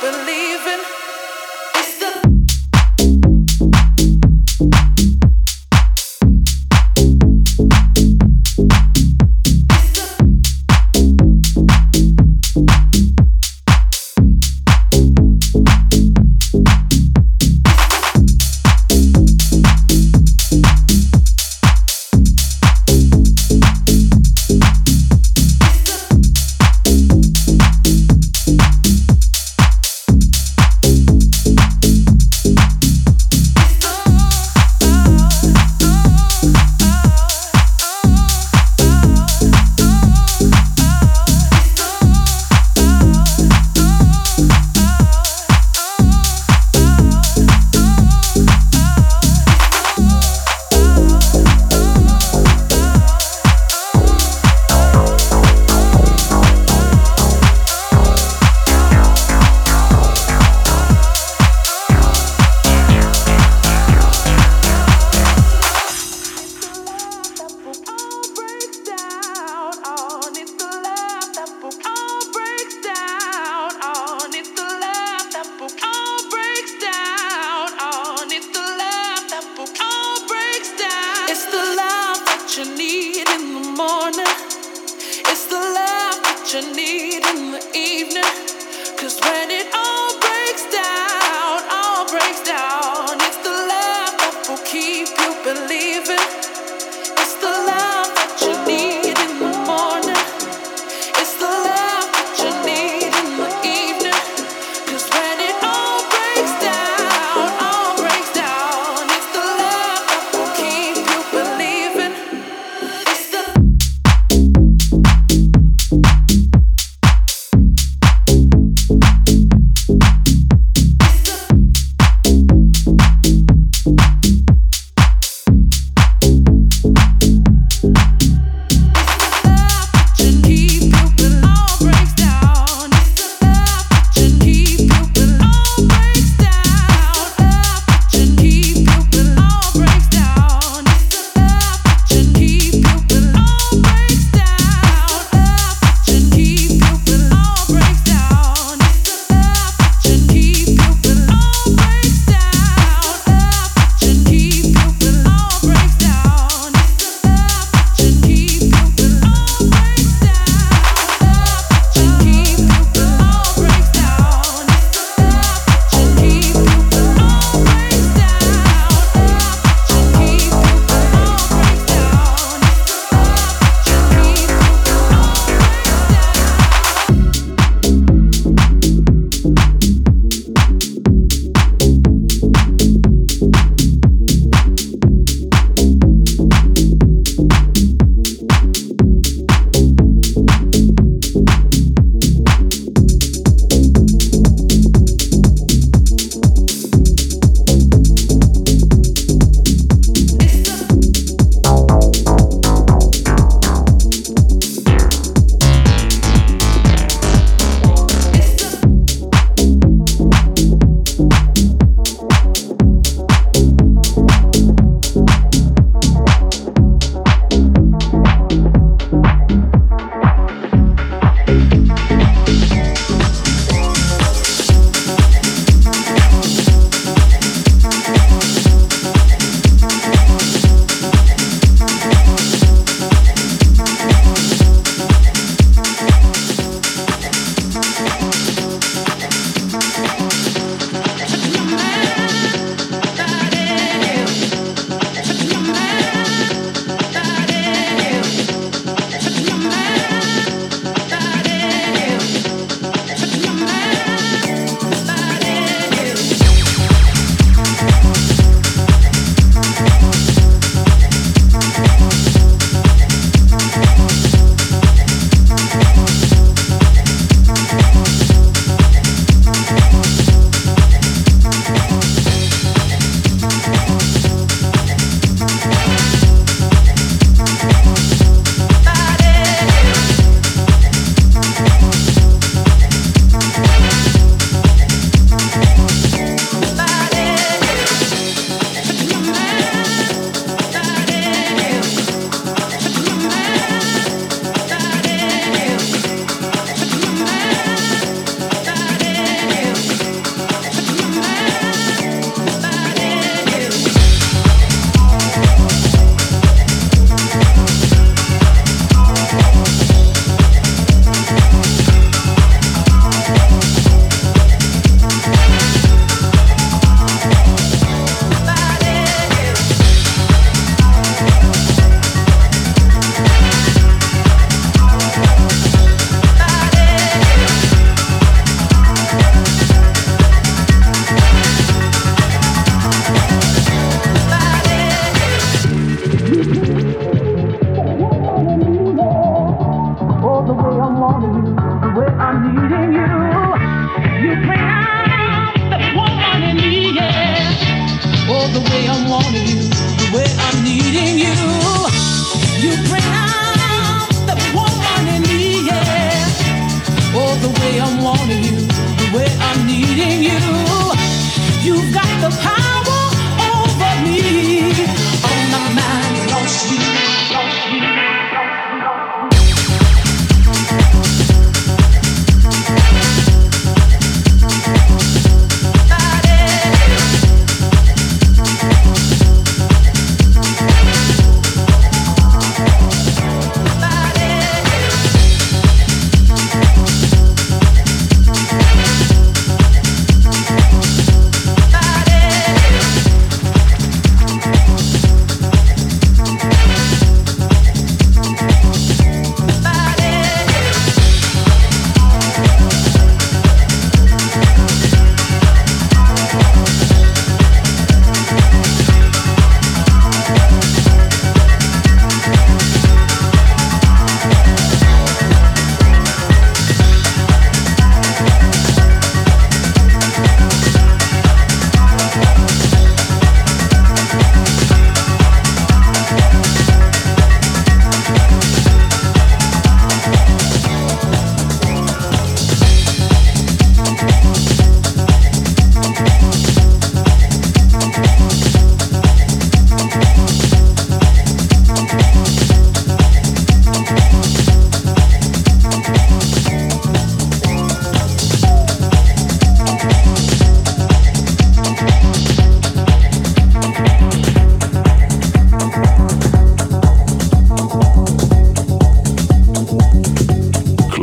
believe. morning.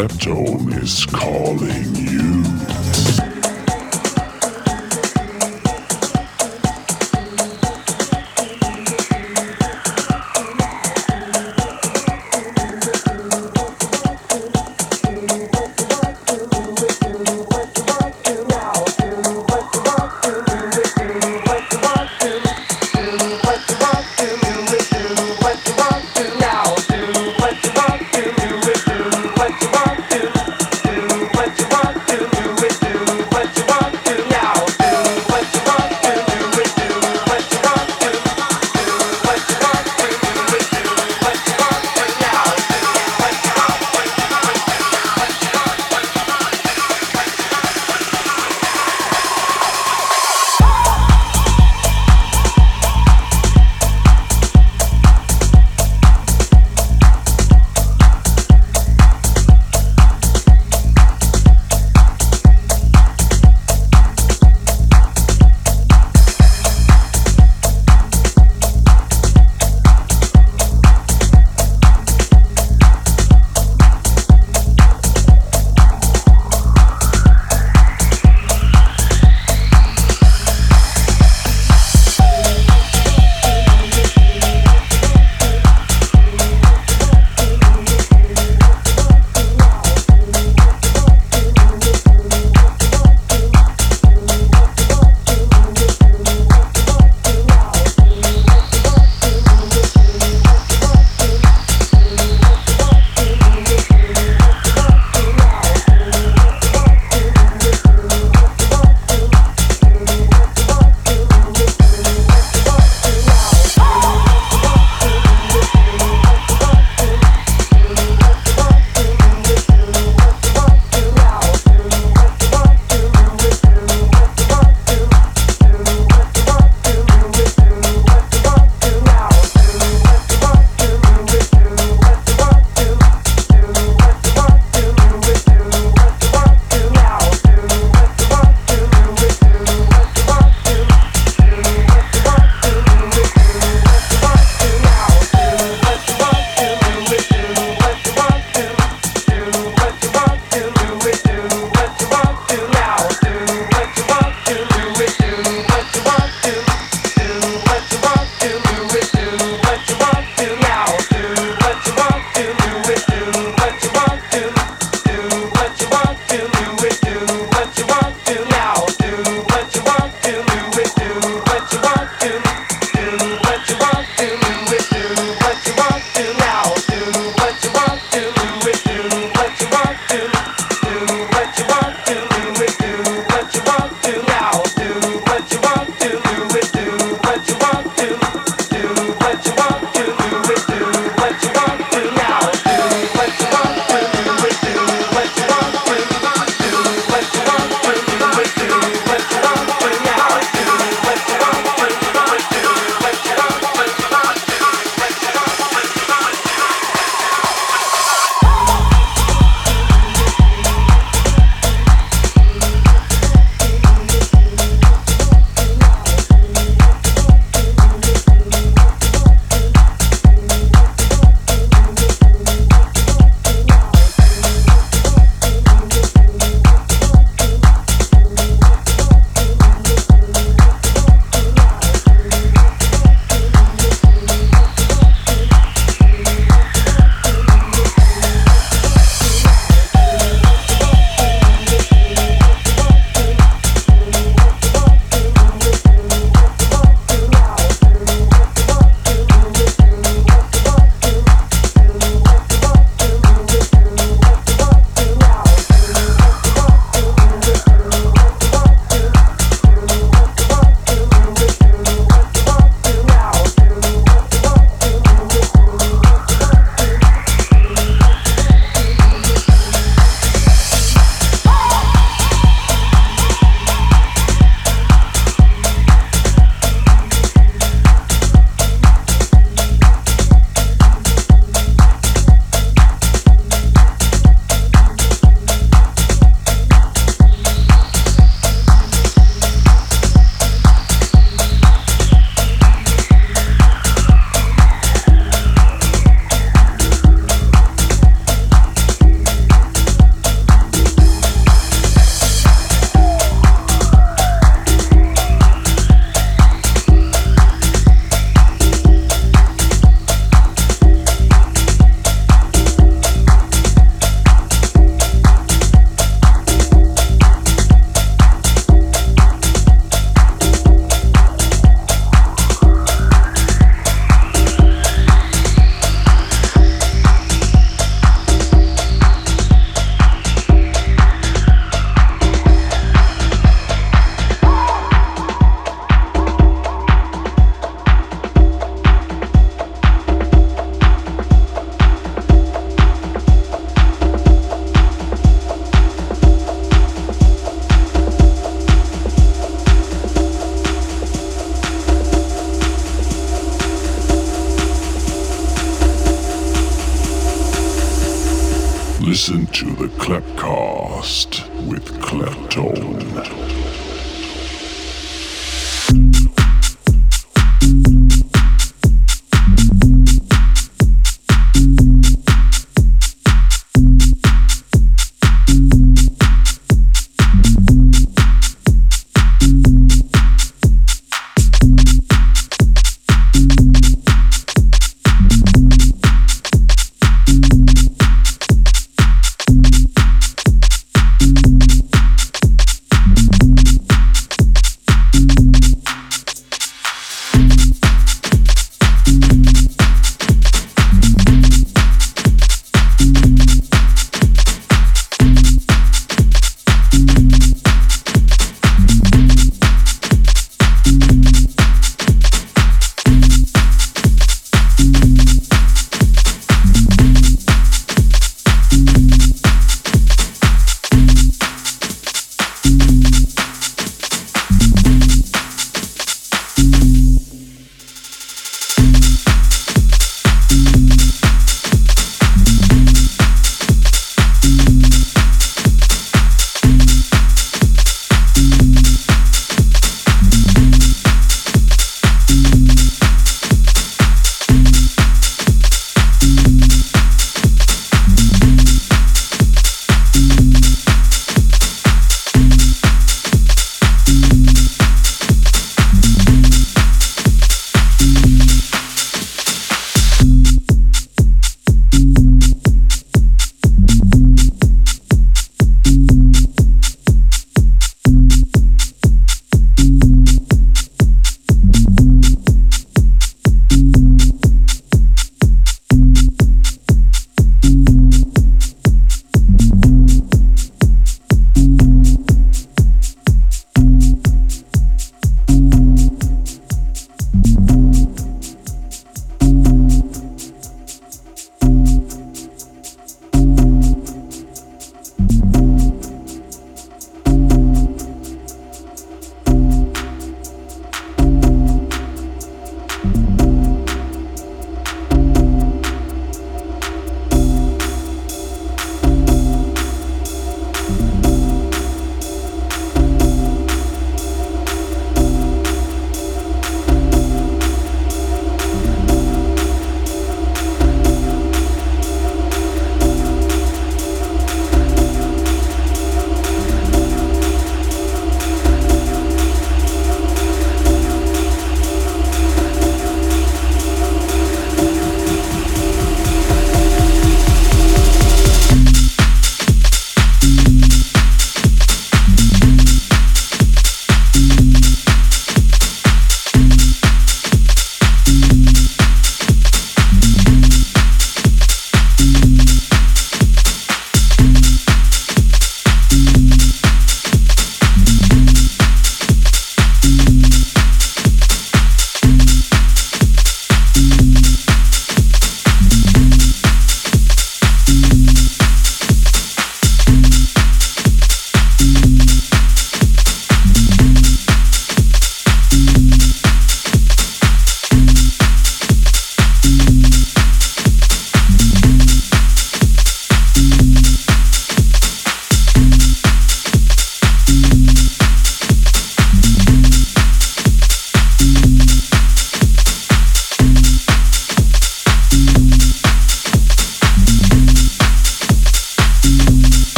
Claptone is calling.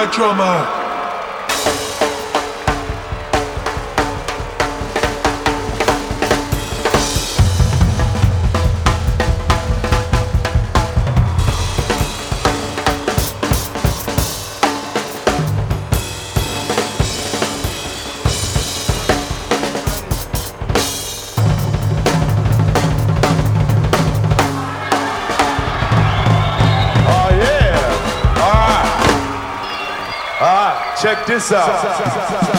My drummer. Listen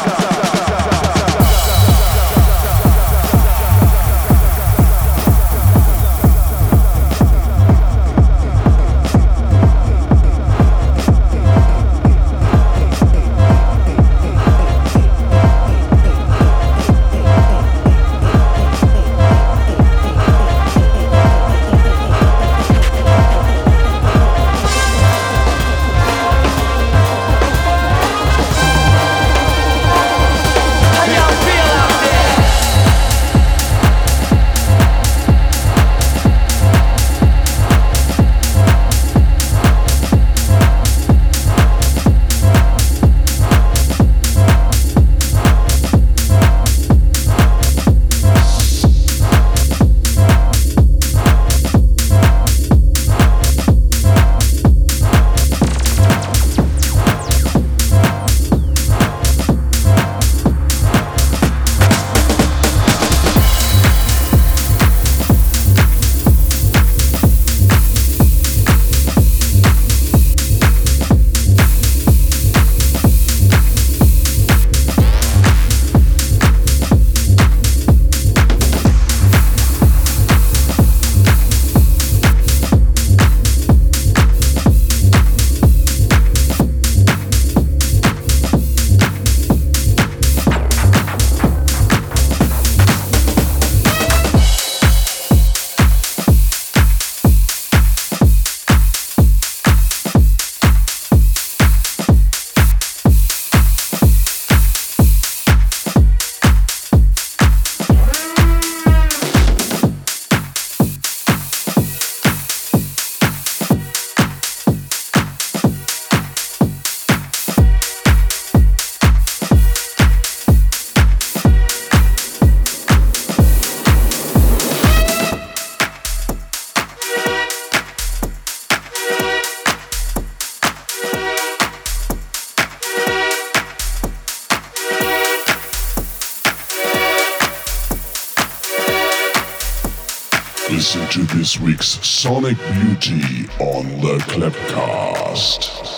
this week's Sonic Beauty on the Clapcast.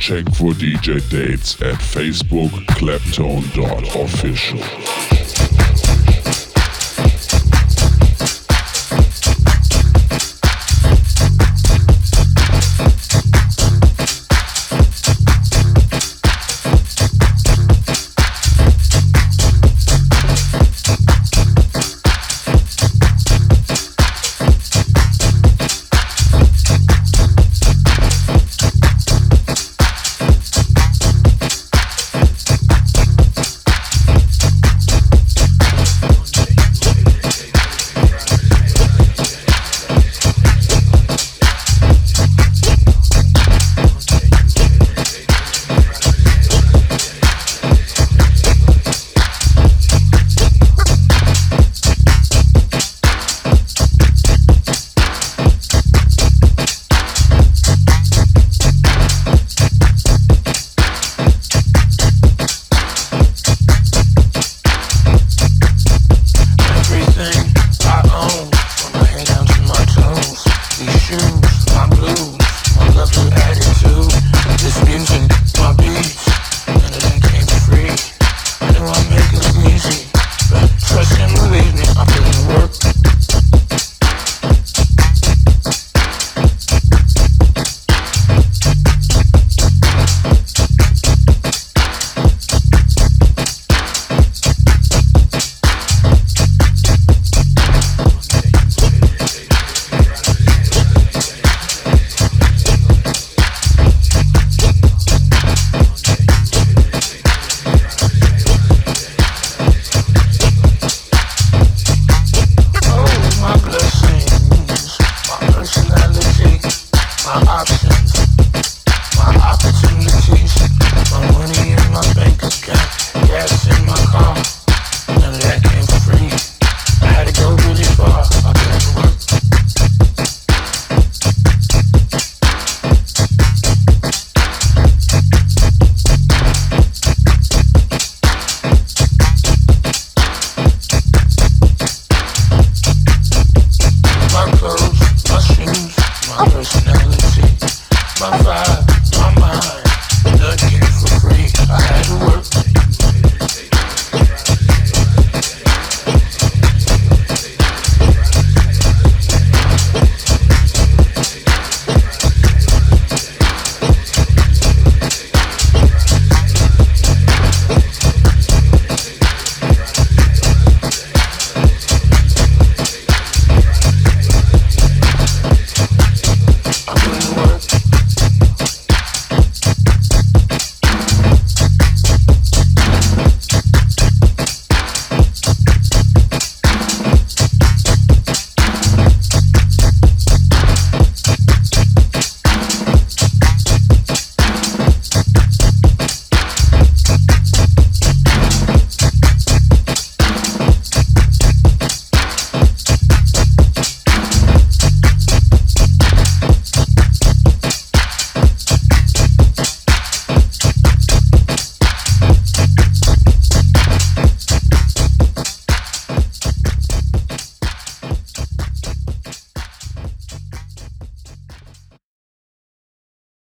Check for DJ dates at Facebook claptone.official.